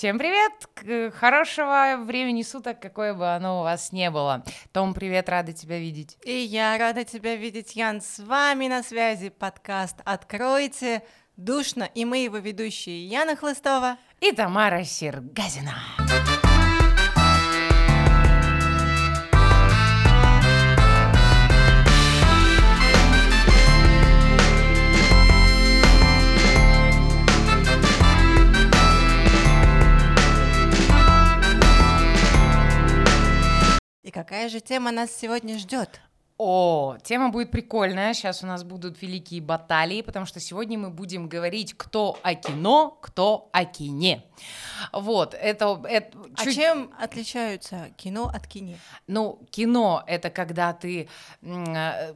Всем привет! К- Хорошего времени суток, какое бы оно у вас не было. Том, привет, рада тебя видеть. И я рада тебя видеть, Ян. С вами на связи подкаст «Откройте». Душно, и мы его ведущие Яна Хлыстова. И Тамара Сергазина. И какая же тема нас сегодня ждет? О, тема будет прикольная. Сейчас у нас будут великие баталии, потому что сегодня мы будем говорить, кто о кино, кто о кине. Вот, это... это А чуть- чем отличаются кино от кине? Ну, кино — это когда ты э,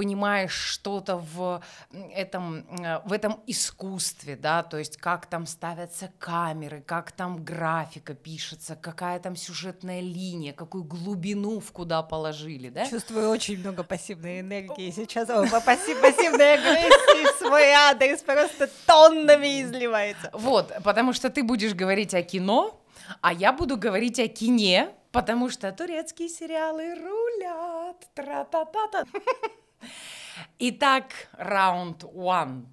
понимаешь что-то в этом, э, в этом искусстве, да, то есть как там ставятся камеры, как там графика пишется, какая там сюжетная линия, какую глубину в куда положили, да? Чувствую очень много пассивной энергии сейчас. Пассив- пассивной агрессии в свой адрес просто тоннами изливается. Вот, потому что ты будешь говорить о кино, а я буду говорить о кине, потому что турецкие сериалы рулят. Тра-та-та-та. Итак, раунд one.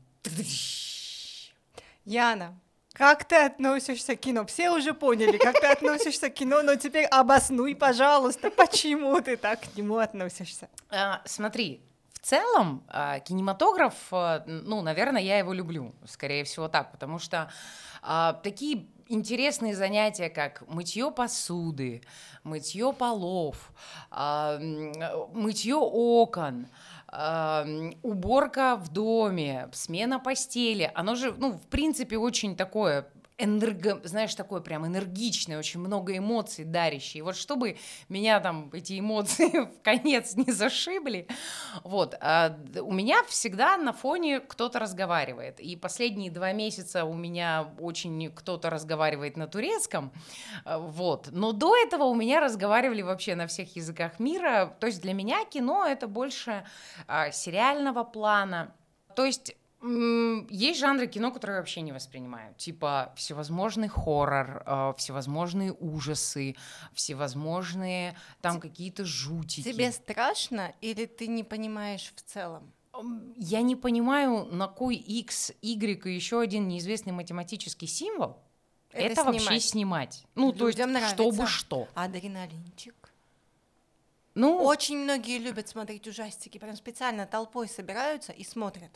Яна, как ты относишься к кино? Все уже поняли, как ты относишься к кино, но теперь обоснуй, пожалуйста, почему ты так к нему относишься? А, Смотри, в целом а, кинематограф, а, ну, наверное, я его люблю, скорее всего так, потому что а, такие интересные занятия, как мытье посуды, мытье полов, а, мытье окон, уборка в доме, смена постели, оно же, ну, в принципе, очень такое энерго, знаешь, такое прям энергичное, очень много эмоций дарящие. Вот чтобы меня там эти эмоции в конец не зашибли, вот, а, у меня всегда на фоне кто-то разговаривает. И последние два месяца у меня очень кто-то разговаривает на турецком, а, вот. Но до этого у меня разговаривали вообще на всех языках мира. То есть для меня кино это больше а, сериального плана. То есть есть жанры кино, которые я вообще не воспринимаю. Типа всевозможный хоррор, э, всевозможные ужасы, всевозможные там какие-то жутики. Тебе страшно или ты не понимаешь в целом? Я не понимаю, на кой X, Y и еще один неизвестный математический символ это, Это вообще снимать. снимать. Ну, то есть, Людям чтобы нравится. что. Адреналинчик. Ну, Очень многие любят смотреть ужастики, прям специально толпой собираются и смотрят.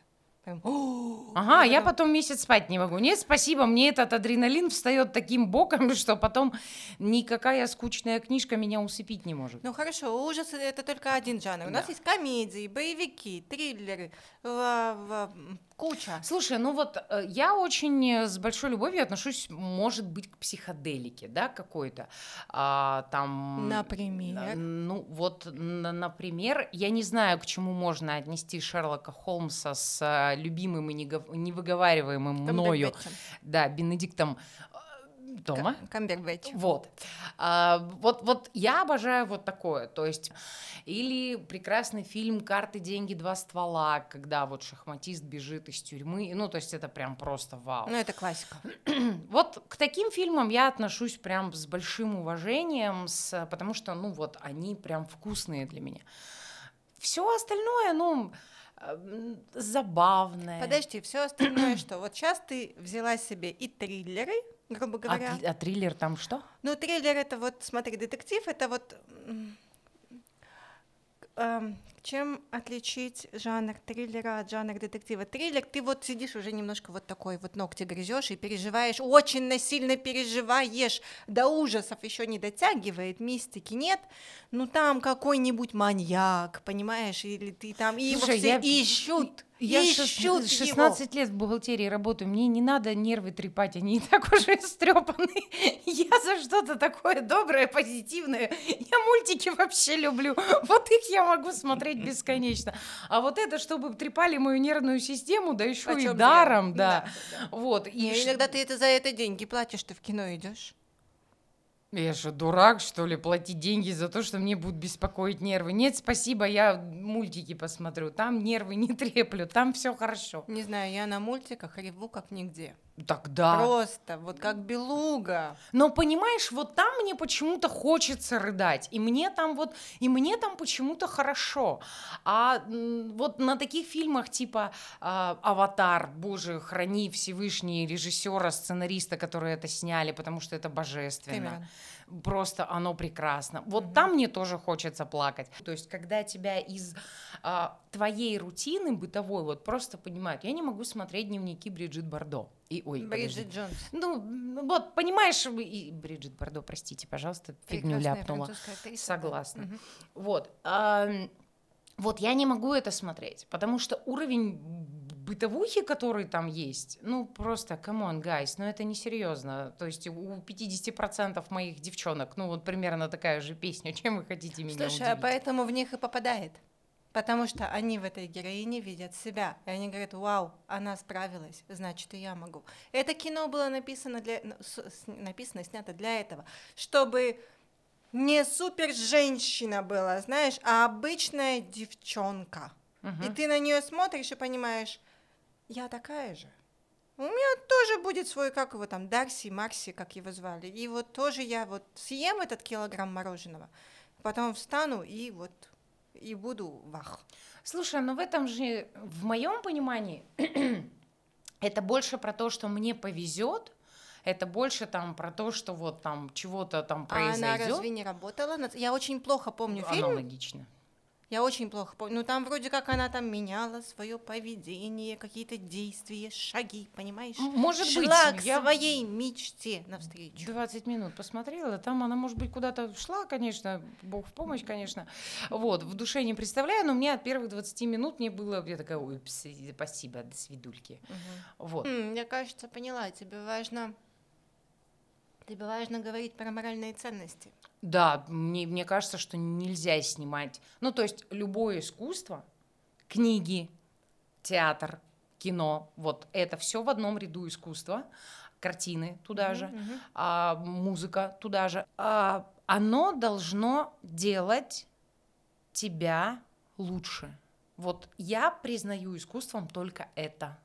Ага, я потом- месяц спать не могу. Нет, спасибо, мне этот адреналин встает таким боком, что потом никакая скучная книжка меня усыпить не может. Ну хорошо, ужасы это только один жанр. У нас есть комедии, боевики, триллеры, куча. Слушай, ну вот э, я очень э, с большой любовью отношусь, может быть, к психоделике, да, какой-то. А, там... Например? э, Ну вот, например, я не знаю, к чему можно отнести Шерлока Холмса с любимым и невыговариваемым мною, да, Бенедиктом Ка- Камбербэтч. Вот. А, вот. Вот я обожаю вот такое. То есть, или прекрасный фильм «Карты, деньги, два ствола», когда вот шахматист бежит из тюрьмы. Ну, то есть это прям просто вау. Ну это классика. Вот к таким фильмам я отношусь прям с большим уважением, с, потому что, ну, вот они прям вкусные для меня. Все остальное, ну, забавное. Подожди, все остальное что? Вот сейчас ты взяла себе и триллеры, грубо А, говоря. тр- а триллер там что? Ну, триллер это вот, смотри, детектив это вот... эм, чем отличить жанр триллера от жанра детектива? Триллер, ты вот сидишь уже немножко вот такой вот ногти грызешь и переживаешь, очень насильно переживаешь, до ужасов еще не дотягивает, мистики нет, ну там какой-нибудь маньяк, понимаешь, или ты там, и его Слушай, все я- ищут, Я ищут шест- его. 16 лет в бухгалтерии работаю, мне не надо нервы трепать, они и так уже стрепаны. Я за что-то такое доброе, позитивное. Я мультики вообще люблю. Вот их я могу смотреть бесконечно. А вот это, чтобы трепали мою нервную систему, да еще и даром, да. Да. Вот. И иногда ты это за это деньги платишь, ты в кино идешь. Я что, дурак, что ли, платить деньги за то, что мне будут беспокоить нервы? Нет, спасибо, я мультики посмотрю. Там нервы не треплю, там все хорошо. Не знаю, я на мультиках реву как нигде. Тогда. Просто, вот как белуга. Но понимаешь, вот там мне почему-то хочется рыдать, и мне там вот, и мне там почему-то хорошо. А вот на таких фильмах типа а, «Аватар», боже, храни Всевышний режиссера, сценариста, которые это сняли, потому что это божественно. Кэмерон. Просто оно прекрасно. Вот там мне тоже хочется плакать. То есть, когда тебя из а, твоей рутины бытовой вот просто понимают, я не могу смотреть дневники Бриджит Бардо. И, ой, подожди. Бриджит Джонс. Ну, вот, понимаешь, и Бриджит Бардо, простите, пожалуйста, фигню ляпнула. актриса, да. Согласна. Мгм. Вот. ам, вот я не могу это смотреть, потому что уровень бытовухи, который там есть, ну просто, come on, guys, ну это несерьезно. То есть у 50% моих девчонок, ну вот примерно такая же песня, чем вы хотите меня Слушай, а удивить? поэтому в них и попадает. Потому что они в этой героине видят себя. И они говорят, вау, она справилась, значит, и я могу. Это кино было написано, для, ну, написано снято для этого, чтобы не супер женщина была, знаешь, а обычная девчонка. Мгм. И ты на нее смотришь и понимаешь, я такая же. У меня тоже будет свой, как его там, Дарси, Марси, как его звали. И вот тоже я вот съем этот килограмм мороженого, потом встану и вот и буду вах. Слушай, но в этом же, в моем понимании, это больше про то, что мне повезет, это больше там про то, что вот там чего-то там А она произойдет. разве не работала? Я очень плохо помню фильм. Аналогично. Я очень плохо помню. Ну там вроде как она там меняла свое поведение, какие-то действия, шаги, понимаешь? Может Шла быть, к я своей мечте навстречу. 20 минут посмотрела, там она, может быть, куда-то шла, конечно, бог в помощь, конечно. Вот, в душе не представляю, но мне от первых 20 минут мне было, я такая, ой, спасибо, до свидульки. Вот. М, Я, кажется, поняла. Тебе важно... Тебе важно говорить про моральные ценности. Да, мне, мне кажется, что нельзя снимать. Ну, то есть любое искусство, книги, театр, кино, вот это все в одном ряду искусства, картины туда же, Мгм. а, музыка туда же. А, оно должно делать тебя лучше. Вот я признаю искусством только это.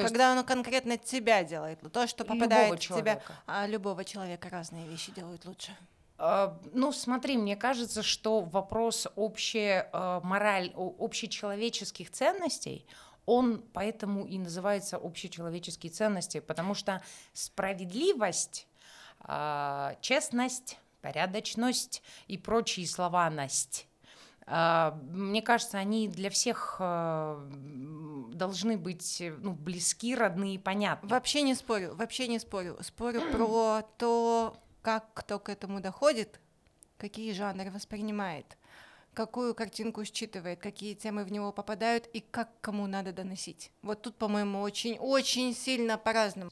То есть Когда оно конкретно тебя делает, то, что любого попадает в тебя, а любого человека разные вещи делают лучше. А, Ну, смотри, мне кажется, что вопрос общей э, мораль, общечеловеческих ценностей, он поэтому и называется общечеловеческие ценности, потому что справедливость, а, честность, порядочность и прочие слова «насть», а, мне кажется, они для всех а, должны быть ну, близки, родные и понятны. Вообще не спорю, вообще не спорю. Спорю про то, как кто к этому доходит, какие жанры воспринимает, какую картинку считывает, какие темы в него попадают и как кому надо доносить. Вот тут, по-моему, очень-очень сильно по-разному.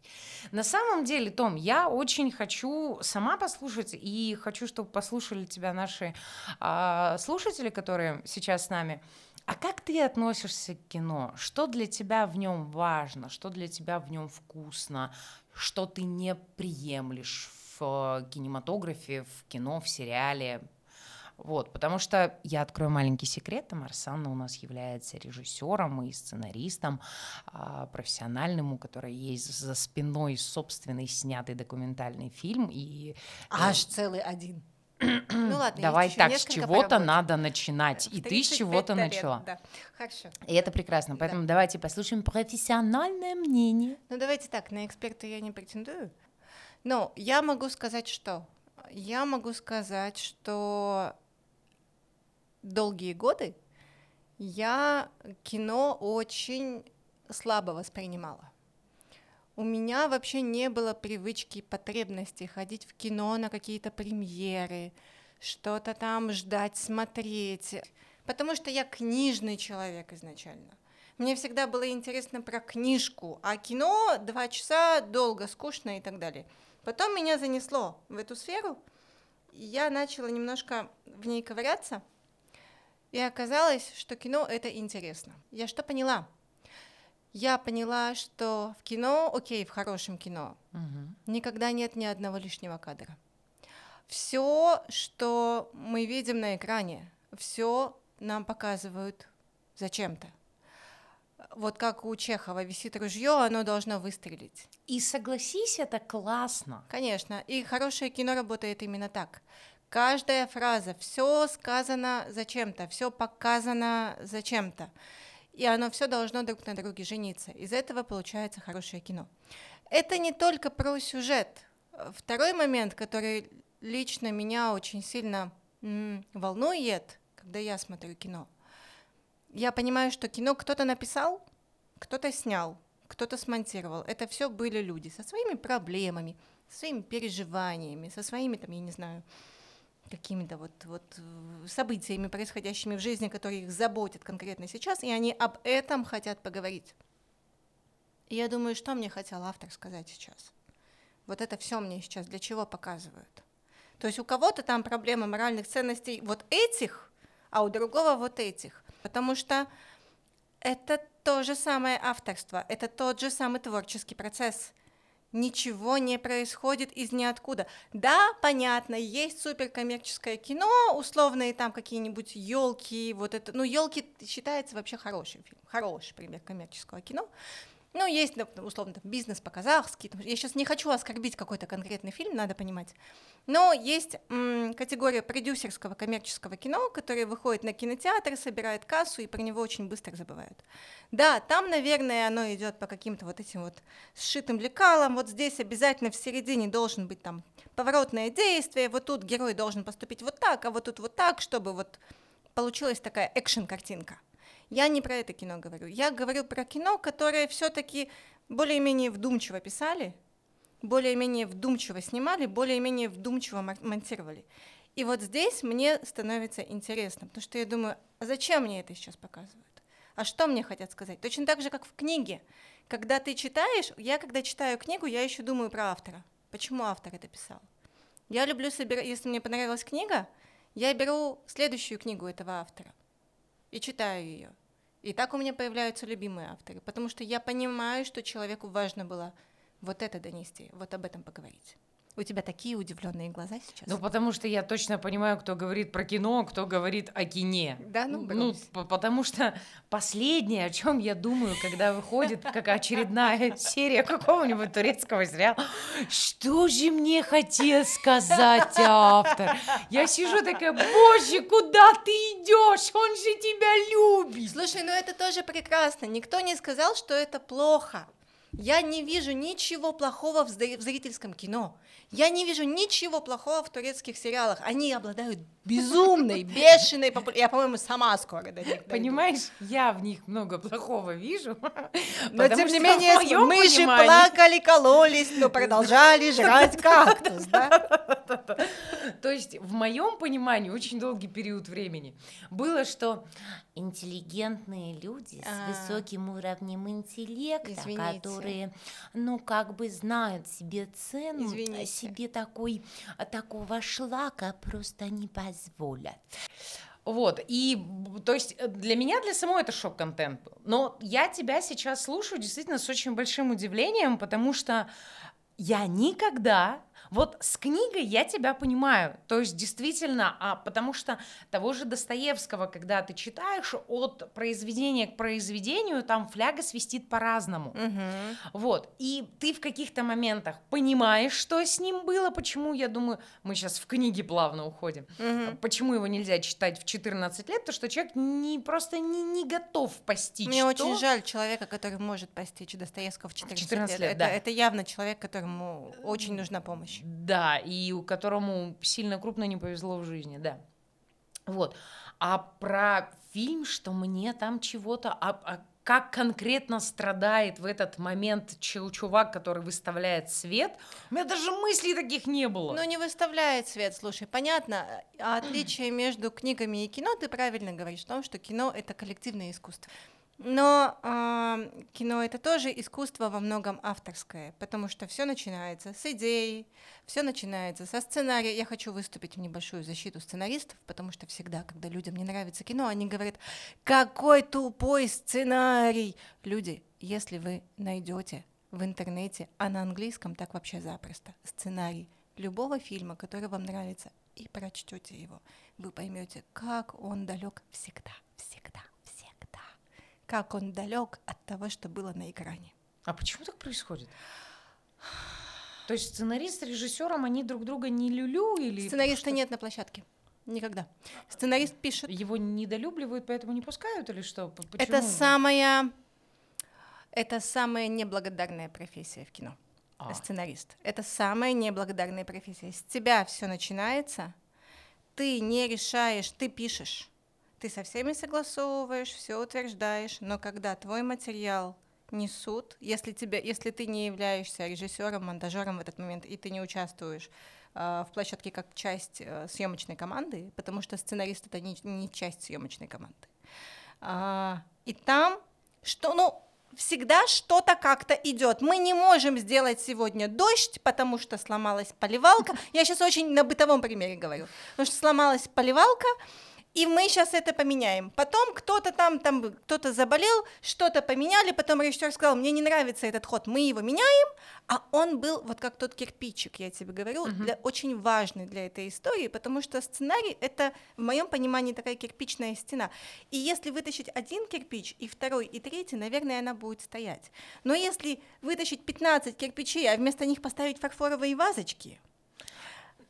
На самом деле, Том, я очень хочу сама послушать, и хочу, чтобы послушали тебя наши а, слушатели, которые сейчас с нами. А как ты относишься к кино? Что для тебя в нем важно? Что для тебя в нем вкусно? Что ты не приемлешь в э, кинематографе, в кино, в сериале? Вот, потому что я открою маленький секрет, Тамара Санна у нас является режиссером и сценаристом а, профессиональным, у которой есть за спиной собственный снятый документальный фильм. И Аж целый один. Ну ладно, давай так, с чего-то надо начинать. И ты с 35 чего-то лет, начала. да. Хорошо. И это прекрасно. Да. Поэтому давайте послушаем профессиональное мнение. Ну давайте так, на эксперта я не претендую. Но я могу сказать что? Я могу сказать, что долгие годы я кино очень слабо воспринимала. У меня вообще не было привычки, потребности ходить в кино на какие-то премьеры, что-то там ждать, смотреть. Потому что я книжный человек изначально. Мне всегда было интересно про книжку, а кино два часа долго, скучно и так далее. Потом меня занесло в эту сферу, и я начала немножко в ней ковыряться, и оказалось, что кино это интересно. Я что поняла? Я поняла, что в кино, окей, в хорошем кино, Мгм. никогда нет ни одного лишнего кадра. Все, что мы видим на экране, все нам показывают зачем-то. вот как у Чехова висит ружье, оно должно выстрелить. И согласись, это классно. Конечно, и хорошее кино работает именно так. Каждая фраза, все сказано зачем-то, все показано зачем-то. И оно все должно друг на друге жениться. Из этого получается хорошее кино. Это не только про сюжет. Второй момент, который лично меня очень сильно м, волнует, когда я смотрю кино. Я понимаю, что кино кто-то написал, кто-то снял, кто-то смонтировал. Это все были люди со своими проблемами, со своими переживаниями, со своими, там, я не знаю, какими-то вот, вот э, событиями, происходящими в жизни, которые их заботят конкретно сейчас, и они об этом хотят поговорить. И я думаю, что мне хотел автор сказать сейчас. Вот это все мне сейчас для чего показывают. То есть у кого-то там проблема моральных ценностей вот этих, а у другого вот этих. Потому что это то же самое авторство, это тот же самый творческий процесс ничего не происходит из ниоткуда. Да, понятно, есть суперкоммерческое кино, условные там какие-нибудь елки, вот это, ну елки считается вообще хорошим фильм, хороший пример коммерческого кино, ну, есть, условно, там, бизнес по-казахски. Я сейчас не хочу оскорбить какой-то конкретный фильм, надо понимать. Но есть м, категория продюсерского коммерческого кино, которое выходит на кинотеатр, собирает кассу, и про него очень быстро забывают. Да, там, наверное, оно идет по каким-то вот этим вот сшитым лекалам. Вот здесь обязательно в середине должен быть там поворотное действие. Вот тут герой должен поступить вот так, а вот тут вот так, чтобы вот получилась такая экшен-картинка. Я не про это кино говорю. Я говорю про кино, которое все-таки более-менее вдумчиво писали, более-менее вдумчиво снимали, более-менее вдумчиво монтировали. И вот здесь мне становится интересно, потому что я думаю, а зачем мне это сейчас показывают? А что мне хотят сказать? Точно так же, как в книге. Когда ты читаешь, я когда читаю книгу, я еще думаю про автора. Почему автор это писал? Я люблю собирать, если мне понравилась книга, я беру следующую книгу этого автора и читаю ее. И так у меня появляются любимые авторы, потому что я понимаю, что человеку важно было вот это донести, вот об этом поговорить. У тебя такие удивленные глаза сейчас. Ну, потому что я точно понимаю, кто говорит про кино, кто говорит о кине. Да, ну, ну потому что последнее, о чем я думаю, когда выходит как очередная серия какого-нибудь турецкого сериала, что же мне хотел сказать автор? Я сижу такая, боже, куда ты идешь? Он же тебя любит. Слушай, ну это тоже прекрасно. Никто не сказал, что это плохо. Я не вижу ничего плохого в зрительском кино. Я не вижу ничего плохого в турецких сериалах. Они обладают безумной, бешеной популярностью. Я, по-моему, сама скоро до них дойду. Понимаешь, я в них много плохого вижу. Но, тем не менее, мы же плакали, кололись, но продолжали жрать кактус, да? То есть, в моем понимании, очень долгий период времени было, что интеллигентные люди с а. высоким уровнем интеллекта, которые, ну, как бы знают себе цену, себе такой, такого шлака просто не позволят. Вот, и, то есть, для меня, для самой это шок-контент был. Но я тебя сейчас слушаю действительно с очень большим удивлением, потому что я никогда вот с книгой я тебя понимаю, то есть действительно, а, потому что того же Достоевского, когда ты читаешь от произведения к произведению, там фляга свистит по-разному, угу. вот, и ты в каких-то моментах понимаешь, что с ним было, почему, я думаю, мы сейчас в книге плавно уходим, угу. почему его нельзя читать в 14 лет, то что человек не, просто не, не готов постичь. Мне то... очень жаль человека, который может постичь Достоевского в 14, 14 лет, лет да. это, это явно человек, которому очень нужна помощь Да, и у которому сильно крупно не повезло в жизни, да. Вот. А про фильм, что мне там чего-то... А, а как конкретно страдает в этот момент чувак, который выставляет свет, у меня даже мыслей таких не было. Ну, не выставляет свет, слушай, понятно, а отличие между книгами и кино, ты правильно говоришь, в том, что кино — это коллективное искусство. Но э, кино это тоже искусство во многом авторское, потому что все начинается с идей, все начинается со сценария. Я хочу выступить в небольшую защиту сценаристов, потому что всегда, когда людям не нравится кино, они говорят, какой тупой сценарий. Люди, если вы найдете в интернете, а на английском так вообще запросто, сценарий любого фильма, который вам нравится, и прочтете его, вы поймете, как он далек всегда, всегда как он далек от того, что было на экране. А почему так происходит? То есть сценарист с режиссером, они друг друга не люлю или... Сценариста что? нет на площадке. Никогда. Сценарист пишет. Его недолюбливают, поэтому не пускают или что? П- Это почему? самая... Это самая неблагодарная профессия в кино. А. Сценарист. Это самая неблагодарная профессия. С тебя все начинается. Ты не решаешь, ты пишешь. Ты со всеми согласовываешь, все утверждаешь, но когда твой материал несут, если, тебя, если ты не являешься режиссером, монтажером в этот момент, и ты не участвуешь э, в площадке как часть э, съемочной команды, потому что сценарист это не, не часть съемочной команды. А, и там, что, ну, всегда что-то как-то идет. Мы не можем сделать сегодня дождь, потому что сломалась поливалка. Я сейчас очень на бытовом примере говорю. Потому что сломалась поливалка, и мы сейчас это поменяем. Потом кто-то там, там кто-то заболел, что-то поменяли, потом режиссер сказал, мне не нравится этот ход, мы его меняем, а он был вот как тот кирпичик, я тебе говорю, Мгм. для, очень важный для этой истории, потому что сценарий это в моем понимании такая кирпичная стена. И если вытащить один кирпич и второй и третий, наверное, она будет стоять. Но если вытащить 15 кирпичей, а вместо них поставить фарфоровые вазочки,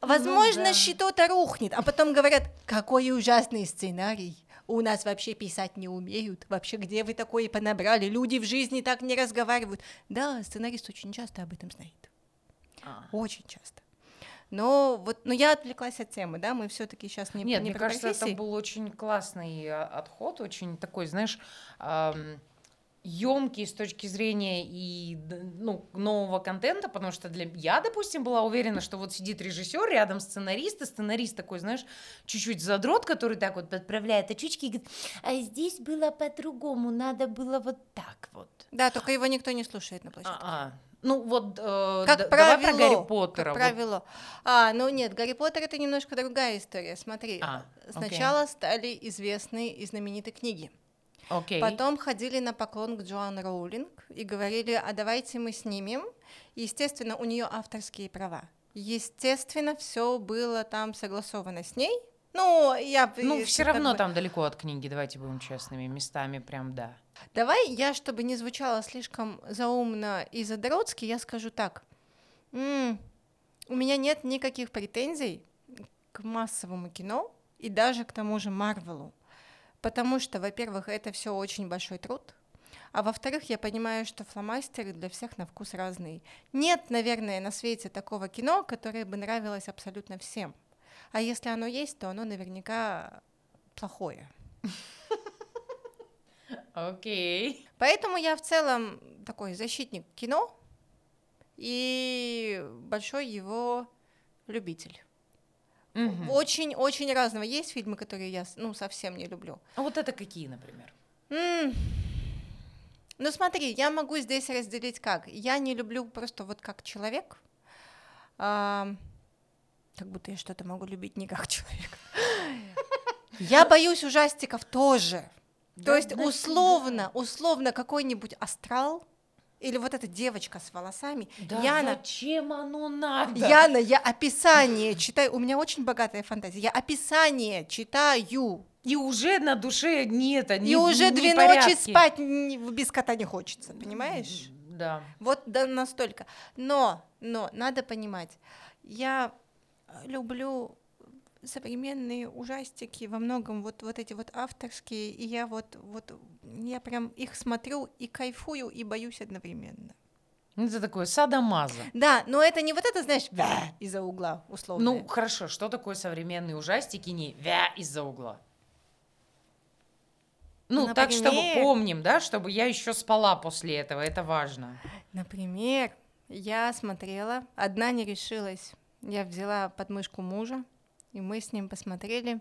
возможно, да. что-то рухнет, а потом говорят, какой ужасный сценарий. У нас вообще писать не умеют. Вообще, где вы такое понабрали? Люди в жизни так не разговаривают. Да, сценарист очень часто об этом знает. А. Очень часто. Но вот, но я отвлеклась от темы, да, мы все-таки сейчас не, Нет, не мне кажется, это профессии. был очень классный а, отход, очень такой, знаешь, емкий с точки зрения и ну, нового контента, потому что для я, допустим, была уверена, что вот сидит режиссер рядом сценарист, и сценарист такой, знаешь, чуть-чуть задрот, который так вот подправляет очучки и говорит, а здесь было по-другому, надо было вот так вот. Да, только его никто не слушает на площадке. А, ну вот, э, Как д- правило, давай про Гарри Поттера. Как вот. правило. А, ну нет, Гарри Поттер это немножко другая история. Смотри, А, сначала стали известны и знаменитые книги. Окей. Потом ходили на поклон к Джоан Роулинг и говорили, а давайте мы снимем. И, естественно, у нее авторские права. Естественно, все было там согласовано с ней. Ну, я... Ну, все равно бы- там далеко от книги, давайте будем честными, местами прям да. Давай я, чтобы не звучало слишком заумно и задротски, я скажу так. М, у меня нет никаких претензий к массовому кино и даже к тому же Марвелу. Потому что, во-первых, это все очень большой труд. А во-вторых, я понимаю, что фломастеры для всех на вкус разные. Нет, наверное, на свете такого кино, которое бы нравилось абсолютно всем. А если оно есть, то оно наверняка плохое. Окей. Поэтому я в целом такой защитник кино и большой его любитель. Мгм. Очень-очень разного. Есть фильмы, которые я ну, совсем не люблю. А вот это какие, например? М. Ну смотри, я могу здесь разделить как. Я не люблю просто вот как человек. а, как будто я что-то могу любить не как человек. Я боюсь ужастиков тоже. То есть условно, условно какой-нибудь астрал или вот эта девочка с волосами. Да Яна, зачем оно надо? Яна, я описание читаю. У меня очень богатая фантазия. Я описание читаю. И уже на душе нет, они И уже две порядки. ночи спать без кота не хочется, понимаешь? Да. Вот да, настолько. Но, но надо понимать, я люблю современные ужастики во многом вот вот эти вот авторские и я вот вот я прям их смотрю и кайфую и боюсь одновременно Ну, Это такое садомаза. да но это не вот это знаешь «Вя» из-за угла условно Ну, хорошо, что такое современные ужастики, не вя из-за угла? Ну, так, чтобы Например? помним, да, чтобы я еще спала после этого, это важно. Например, я смотрела, одна не решилась. Я взяла подмышку мужа, и мы с ним посмотрели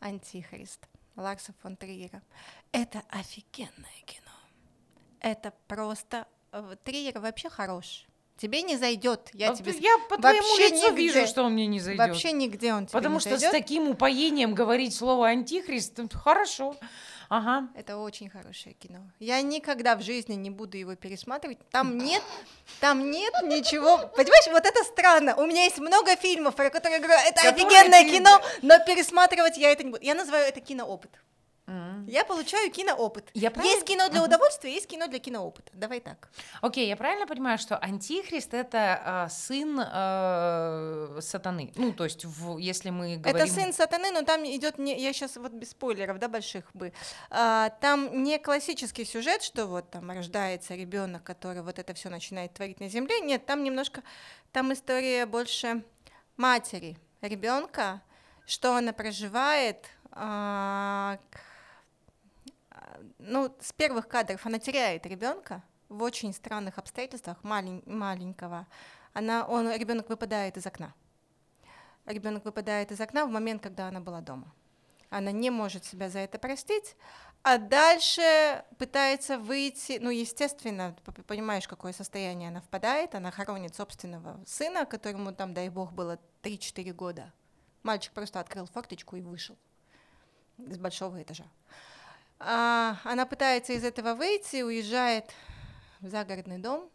«Антихрист» Ларса фон Триера. Это офигенное кино. Это просто... э, Триер вообще хорош. Тебе не зайдет, я А тебе... с- я по твоему вообще лицу нигде. вижу, что он мне не зайдет. Вообще нигде он тебе Потому не что с зайдёт. таким упоением говорить слово антихрист, хорошо. Ага. Это очень хорошее кино. Я никогда в жизни не буду его пересматривать. Там нет, там нет ничего. Понимаешь, вот это странно. У меня есть много фильмов, про которые я говорю, это Которые офигенное кино, но пересматривать я это не буду. Я называю это киноопыт. Я получаю киноопыт. Я правильно- Есть кино для удовольствия, есть кино для киноопыта. Давай так. Окей, я правильно понимаю, что Антихрист это а, сын э, сатаны? Ну, то есть, в- если мы говорим... Это сын сатаны, но там идет не. Я сейчас вот без спойлеров, да, больших бы. А, там не классический сюжет, что вот там рождается ребенок, который вот это все начинает творить на земле. Нет, там немножко. Там история больше матери ребенка, что она проживает. а, ну, с первых кадров она теряет ребенка в очень странных обстоятельствах малень- маленького. Она, он, ребенок выпадает из окна. Ребенок выпадает из окна в момент, когда она была дома. Она не может себя за это простить, а дальше пытается выйти, ну, естественно, понимаешь, какое состояние она впадает, она хоронит собственного сына, которому там, дай бог, было 3-4 года. Мальчик просто открыл форточку и вышел с большого этажа. А, она пытается из этого выйти, уезжает в загородный дом,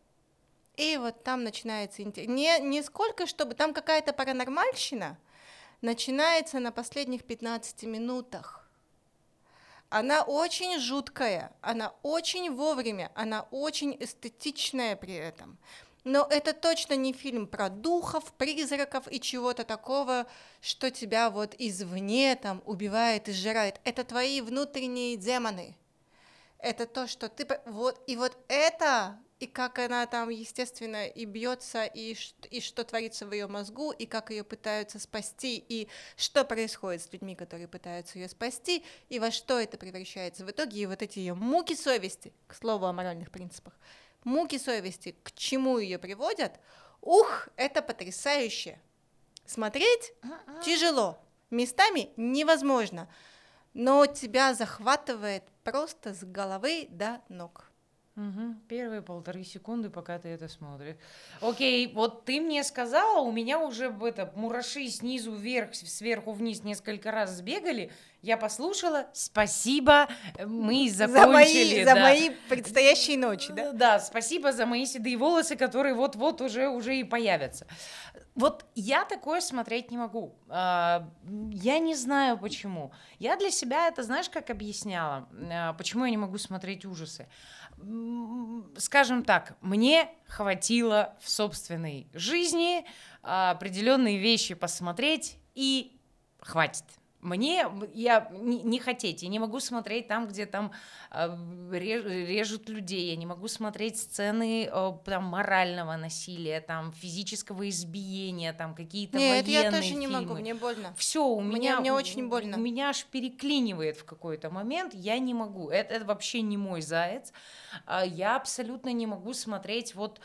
и вот там начинается. Не, не сколько, чтобы там какая-то паранормальщина начинается на последних 15 минутах. Она очень жуткая, она очень вовремя, она очень эстетичная при этом. Но это точно не фильм про духов, призраков и чего-то такого, что тебя вот извне там убивает и сжирает. Это твои внутренние демоны. Это то, что ты... Вот, и вот это, и как она там, естественно, и бьется, и, и что творится в ее мозгу, и как ее пытаются спасти, и что происходит с людьми, которые пытаются ее спасти, и во что это превращается в итоге, и вот эти ее муки совести, к слову о моральных принципах, муки совести, к чему ее приводят, ух, это потрясающе. Смотреть тяжело, местами невозможно, но тебя захватывает просто с головы до ног. Мгм. Первые полторы секунды, пока ты это смотришь. Окей, вот ты мне сказала, у меня уже это мураши снизу вверх, сверху вниз несколько раз сбегали. Я послушала. Спасибо, мы закончили. за мои, за да. мои предстоящие ночи, да? Да, спасибо за мои седые волосы, которые вот-вот уже, уже и появятся. Вот я такое смотреть не могу. А, Я не знаю почему. Я для себя это, знаешь, как объясняла, а, почему я не могу смотреть ужасы. Скажем так, мне хватило в собственной жизни а, определенные вещи посмотреть и хватит. Мне, я не, не хотеть, я не могу смотреть там, где там а, реж- режут людей, я не могу смотреть сцены а, там морального насилия, там физического избиения, там какие-то Нет, военные я тоже не фильмы. могу, мне больно. Все, у Мне- меня мне очень больно. У меня аж переклинивает в какой-то момент, я не могу. Это, это вообще не мой заяц. А, Я абсолютно не могу смотреть вот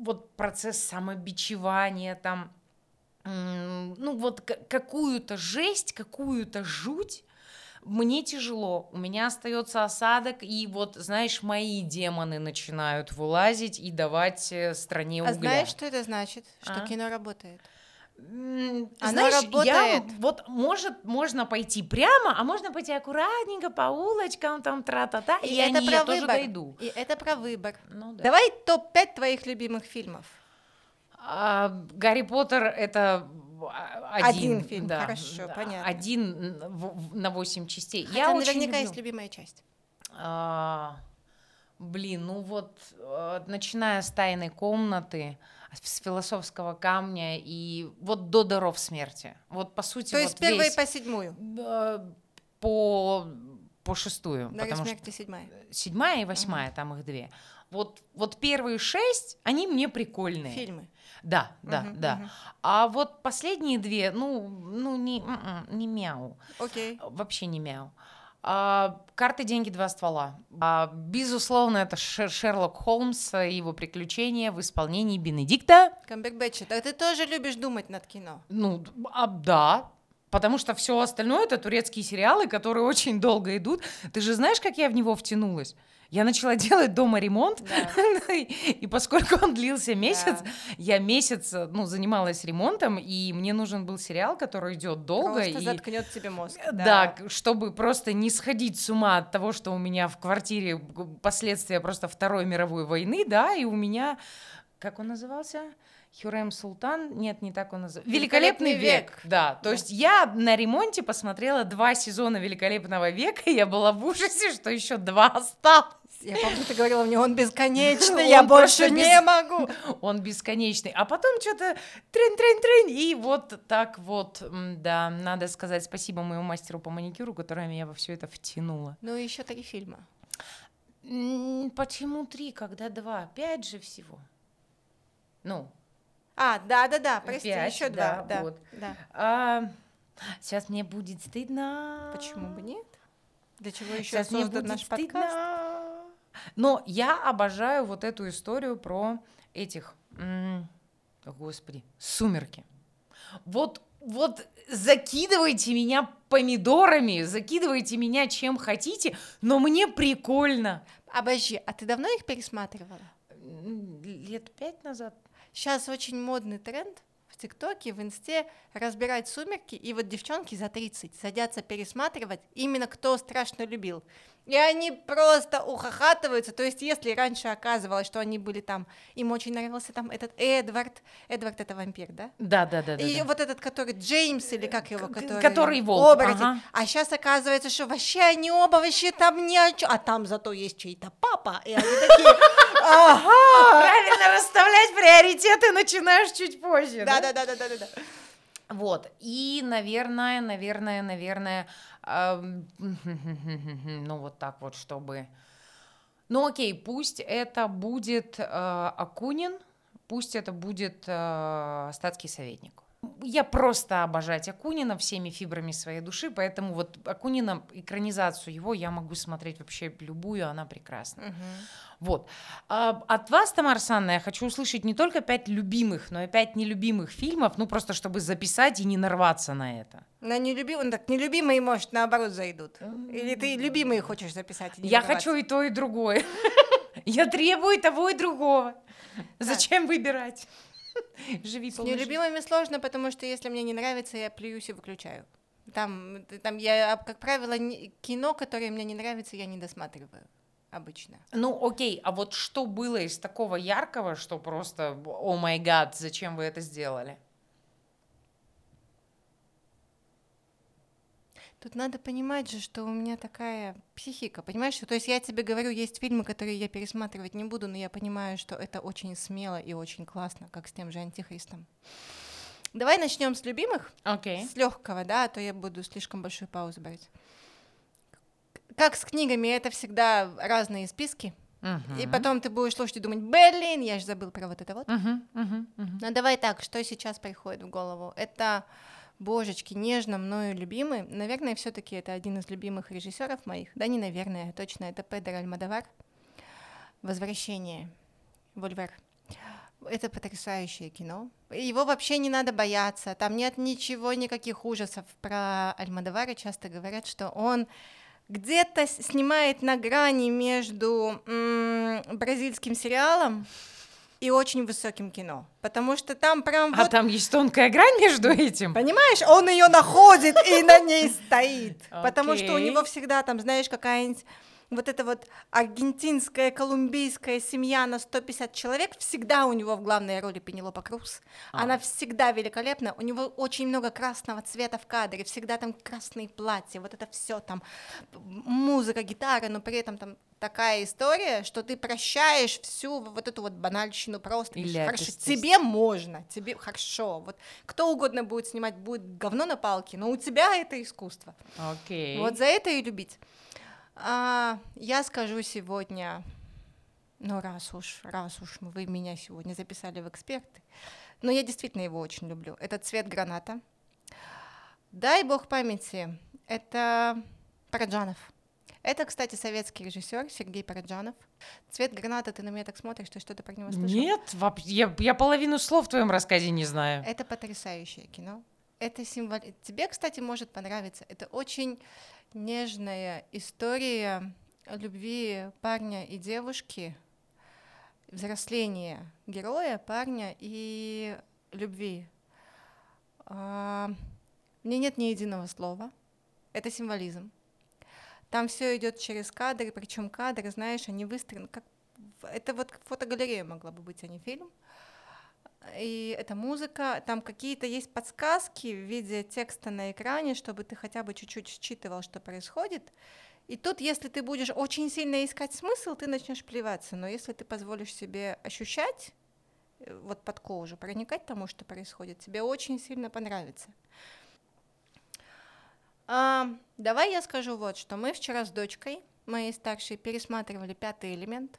вот процесс самобичевания там. Ну вот ка- какую-то жесть, какую-то жуть. Мне тяжело, у меня остается осадок, и вот, знаешь, мои демоны начинают вылазить и давать э, стране угля. А знаешь, что это значит? Что А? кино работает. Оно Знаешь, я работает. вот может можно пойти прямо, а можно пойти аккуратненько по улочкам там тра-та-та, и, И я, это не, про я тоже выбор. дойду. И это про выбор. Ну да. Давай топ-5 твоих любимых фильмов. А, Гарри Поттер это один, Один фильм, да, хорошо, да, понятно. Один на восемь частей. Хотя я очень наверняка люблю. есть любимая часть. А, блин, ну вот, э, начиная с тайной комнаты, с философского камня и вот до даров смерти. Вот по сути. То вот есть весь- по седьмую. Э, по по шестую, Дары потому смерти седьмая. что седьмая и восьмая, там их две. Вот, вот первые шесть, они мне прикольные. Фильмы. Да, да, Мгм, да. мгм. А вот последние две, ну, ну не, м-м, не мяу, Окей. вообще не мяу. А, карты, деньги, два ствола. А, безусловно, это Шер- Шерлок Холмс и его приключения в исполнении Бенедикта. Камбербэтча. Так ты тоже любишь думать над кино. Ну, а, да, потому что все остальное это турецкие сериалы, которые очень долго идут. Ты же знаешь, как я в него втянулась? Я начала делать дома ремонт, Да. и поскольку он длился месяц, Да. я месяц ну, занималась ремонтом, и мне нужен был сериал, который идет долго. Просто и... заткнет тебе мозг. Да, к- чтобы просто не сходить с ума от того, что у меня в квартире последствия просто Второй мировой войны, да, и у меня, как он назывался? Хюрем Султан, нет, не так он называется. Великолепный Великолепный век. век. Да, то Да. есть я на ремонте посмотрела два сезона Великолепного века, и я была в ужасе, что еще два осталось. Я помню, ты говорила мне, он бесконечный, Он я больше не могу. Он бесконечный. А потом что-то трин-трин-трин, и вот так вот, да, надо сказать спасибо моему мастеру по маникюру, которая меня во все это втянула. Ну, еще три фильма. Почему три, когда два? Пять же всего. Ну, А, да-да-да, прости, Пять, еще да, два. Да, вот. да. а, сейчас мне будет стыдно. Почему бы нет? Для чего еще Сейчас мне создан будет наш стыдно. подкаст? Но я обожаю вот эту историю про этих, господи, сумерки. Вот, вот закидывайте меня помидорами, закидывайте меня чем хотите, но мне прикольно. Обожди, а ты давно их пересматривала? Лет пять назад. Сейчас очень модный тренд в ТикТоке, в Инсте разбирать сумерки, и вот девчонки за 30 садятся пересматривать именно кто страшно любил. И они просто ухахатываются. То есть, если раньше оказывалось, что они были там, им очень нравился там этот Эдвард. Эдвард это вампир, да? Да, да, да, да. И да. вот этот, который Джеймс, или как его, который... который волк, оборотень. ага. А сейчас оказывается, что вообще они оба вообще там ни о чем. А там зато есть чей-то папа. И они такие, ага. Правильно расставлять приоритеты начинаешь чуть позже. Да-да-да-да-да-да. Вот. И, наверное, наверное, наверное, ну вот так вот, чтобы... Ну окей, пусть это будет э, Акунин, пусть это будет э, статский советник. Я просто обожать Акунина всеми фибрами своей души, поэтому вот Акунина, экранизацию его я могу смотреть вообще любую, она прекрасна. Мгм. Вот. А, от вас, Тамара Санна, я хочу услышать не только пять любимых, но и пять нелюбимых фильмов, ну просто чтобы записать и не нарваться на это. На нелюбимые, ну так нелюбимые, может, наоборот зайдут. Или ты любимые хочешь записать? Я нарваться? хочу и то, и другое. Я требую того, и другого. Зачем выбирать? Живи, С нелюбимыми сложно, потому что если мне не нравится, я плююсь и выключаю. Там, там я, как правило, кино, которое мне не нравится, я не досматриваю обычно. Ну, окей, а вот что было из такого яркого, что просто, о май гад, зачем вы это сделали? Тут надо понимать же, что у меня такая психика, понимаешь? То есть я тебе говорю, есть фильмы, которые я пересматривать не буду, но я понимаю, что это очень смело и очень классно, как с тем же Антихристом. Давай начнем с любимых, Окей. с легкого, да, а то я буду слишком большую паузу брать. Как с книгами, это всегда разные списки, и потом ты будешь слушать и думать, блин, я же забыл про вот это вот. Мгм, мгм, мгм. Ну давай так, что сейчас приходит в голову? Это божечки, нежно мною любимый. Наверное, все-таки это один из любимых режиссеров моих. Да, не наверное, а точно, это Педро Альмадовар. Возвращение. Вольвер. Это потрясающее кино. Его вообще не надо бояться. Там нет ничего, никаких ужасов. Про Альмадовара часто говорят, что он где-то снимает на грани между м, бразильским сериалом и очень высоким кино. Потому что там прям А вот там есть тонкая грань между этим? Понимаешь, он ее находит и на ней стоит. Потому что у него всегда там, знаешь, какая-нибудь вот эта вот аргентинская, колумбийская семья на 150 человек, всегда у него в главной роли Пенелопа Круз. А. Она всегда великолепна. У него очень много красного цвета в кадре, всегда там красные платья, вот это все там, музыка, гитара, но при этом там такая история, что ты прощаешь всю вот эту вот банальщину просто. Или Хорошо, артистизм. тебе можно, тебе хорошо. Вот кто угодно будет снимать, будет говно на палке, но у тебя это искусство. Окей. Вот за это и любить. А, я скажу сегодня, ну раз уж, раз уж вы меня сегодня записали в эксперты, но я действительно его очень люблю. Это цвет граната. Дай бог памяти, это Параджанов. Это, кстати, советский режиссер Сергей Параджанов. Цвет граната, ты на меня так смотришь, ты что-то про него слышал? Нет, я, я половину слов в твоем рассказе не знаю. Это потрясающее кино. Это символ... Тебе, кстати, может понравиться. Это очень нежная история любви парня и девушки, взросления героя, парня и любви. А, В ней нет ни единого слова. Это символизм. Там все идет через кадры, причем кадры, знаешь, они выстроены как... Это вот фотогалерея могла бы быть, а не фильм. И это музыка, там какие-то есть подсказки в виде текста на экране, чтобы ты хотя бы чуть-чуть считывал, что происходит. И тут, если ты будешь очень сильно искать смысл, ты начнешь плеваться. Но если ты позволишь себе ощущать, э, вот под кожу, проникать тому, что происходит, тебе очень сильно понравится. А, давай я скажу вот, что мы вчера с дочкой моей старшей пересматривали пятый элемент,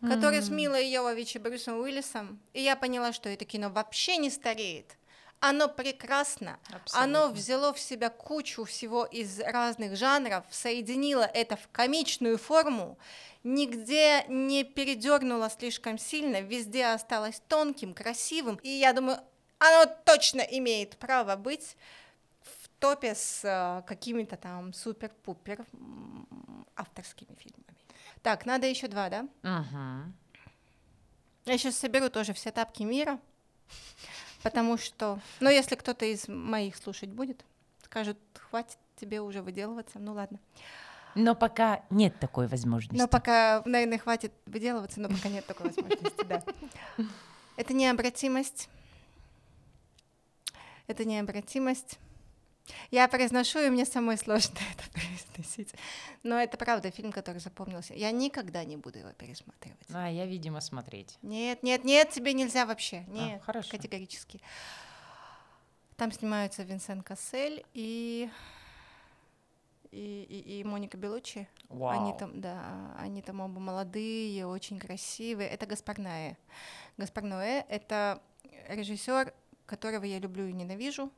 который с Милой Йовович и Брюсом Уиллисом, и я поняла, что это кино вообще не стареет. Оно прекрасно, Абсолютно. оно взяло в себя кучу всего из разных жанров, соединило это в комичную форму, нигде не передернуло слишком сильно, везде осталось тонким, красивым, и я думаю, оно точно имеет право быть в топе с э, какими-то там супер-пупер авторскими фильмами. Так, надо еще два, да? Мгм. Я сейчас соберу тоже все тапки мира, потому что, ну, если кто-то из моих слушать будет, скажут, хватит тебе уже выделываться, ну ладно. Но пока нет такой возможности. Но пока, наверное, хватит выделываться, но пока нет такой возможности, да. Это необратимость. Это необратимость. Я произношу, и мне самой сложно это произносить. Но это правда фильм, который запомнился. Я никогда не буду его пересматривать. А, я, видимо, смотреть. Нет, нет, нет, тебе нельзя вообще. А, Нет, хорошо. категорически. Там снимаются Винсент Кассель и и, и, и Моника Белучи. Вау. Они там, да, они там оба молодые, очень красивые. Это Гаспар Ноэ. Гаспар Ноэ — это режиссер, которого я люблю и ненавижу,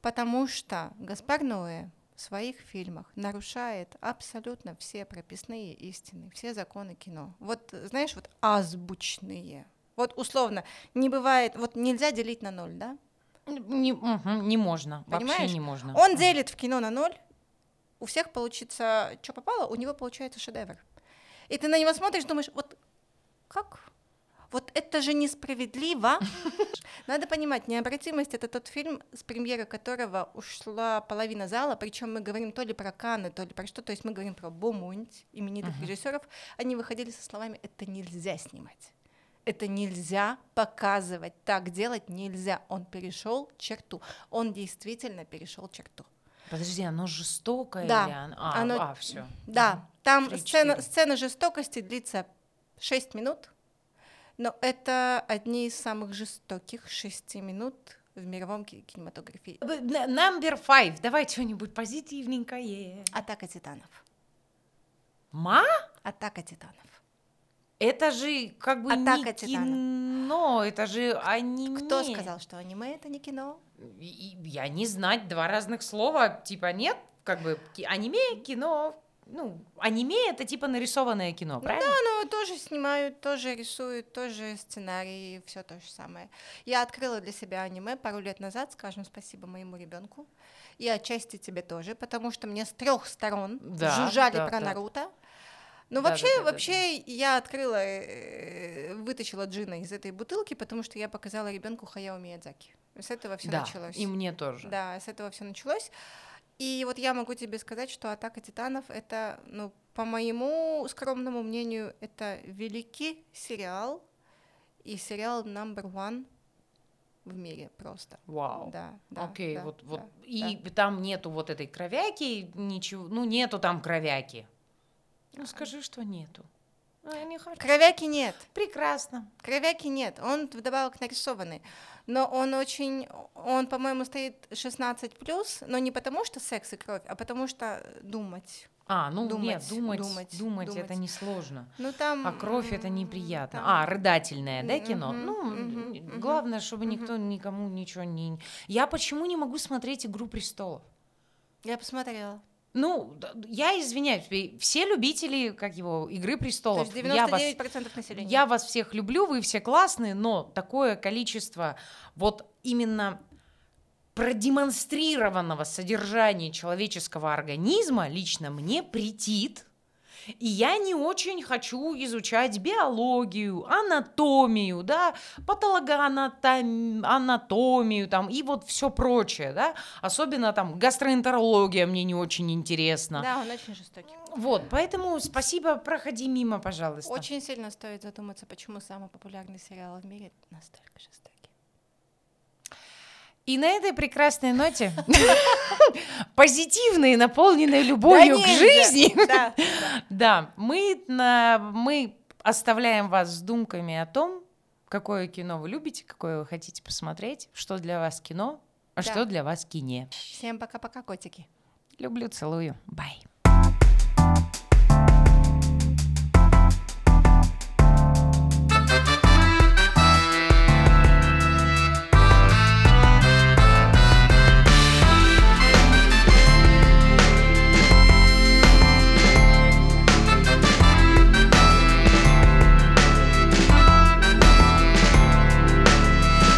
потому что Гаспар Ноэ в своих фильмах нарушает абсолютно все прописные истины, все законы кино. Вот, знаешь, вот азбучные. Вот условно, не бывает, вот нельзя делить на ноль, да? Не, мгм, не можно. Понимаешь? Вообще не можно. Он делит в кино на ноль, у всех получится, что попало, у него получается шедевр. И ты на него смотришь, думаешь, вот как? Вот это же несправедливо. Надо понимать, необратимость это тот фильм, с премьеры которого ушла половина зала, причем мы говорим то ли про Канны, то ли про что, то есть мы говорим про Бомунь, именитых режиссеров. Они выходили со словами «это нельзя снимать». Это нельзя показывать, так делать нельзя. Он перешел черту. Он действительно перешел черту. Подожди, оно жестокое Да, или оно... А, оно- а, все. Да, там сцена, сцена жестокости длится 6 минут, но это одни из самых жестоких 6 минут в мировом ки- кинематографе. Number five. Давай что-нибудь позитивненькое. Атака титанов. Ма? Атака титанов. Это же как бы Атака не титанов. кино, это же аниме. Кто сказал, что аниме это не кино? Я не знать два разных слова, типа нет, как бы аниме, кино, ну, аниме это типа нарисованное кино, правильно? Ну, тоже снимают, тоже рисуют, тоже сценарии, все то же самое. Я открыла для себя аниме пару лет назад, скажем спасибо моему ребенку. И отчасти тебе тоже, потому что мне с трех сторон Да, жужжали да, про да. Наруто. Ну, Да, вообще, да, да, да, вообще, я открыла, э, вытащила джина из этой бутылки, потому что я показала ребенку Хаяо Миядзаки. С этого все да, началось. и мне тоже. Да, с этого все началось. И вот я могу тебе сказать, что Атака титанов это, ну, по моему скромному мнению, это великий сериал и сериал number one в мире просто. Вау. Да, да. Окей, да, вот, вот. да, и да. там нету вот этой кровяки, ничего, ну нету там кровяки. Ну скажи, что нету. Я не хочу. Кровяки нет. Прекрасно. Кровяки нет, он вдобавок нарисованный. Но он очень, он, по-моему, стоит 16 плюс, но не потому что секс и кровь, а потому что думать. А, ну Думать, нет, думать, думать, думать, думать. это несложно. Ну там. А кровь это неприятно. там- А, рыдательное, да, кино? Мгм, ну, мгм, главное, чтобы никто никому ничего не. Я почему не могу смотреть Игру престолов? Я посмотрела. Ну, я извиняюсь, все любители, как его, Игры То престолов. есть я вас 99% населения. Я вас всех люблю, вы все классные, но такое количество вот именно продемонстрированного содержания человеческого организма лично мне претит. И я не очень хочу изучать биологию, анатомию, да, патологоанатомию там и вот все прочее, да, особенно там гастроэнтерология мне не очень интересна. Да, он очень жестокий. Вот, поэтому спасибо, проходи мимо, пожалуйста. Очень сильно стоит задуматься, почему самый популярный сериал в мире настолько жестокий. И на этой прекрасной ноте, позитивной, наполненной любовью к жизни, Да. мы, мы оставляем вас с думками о том, какое кино вы любите, какое вы хотите посмотреть, что для вас кино, а что для вас кине. Всем пока-пока, котики. Люблю, целую. Бай.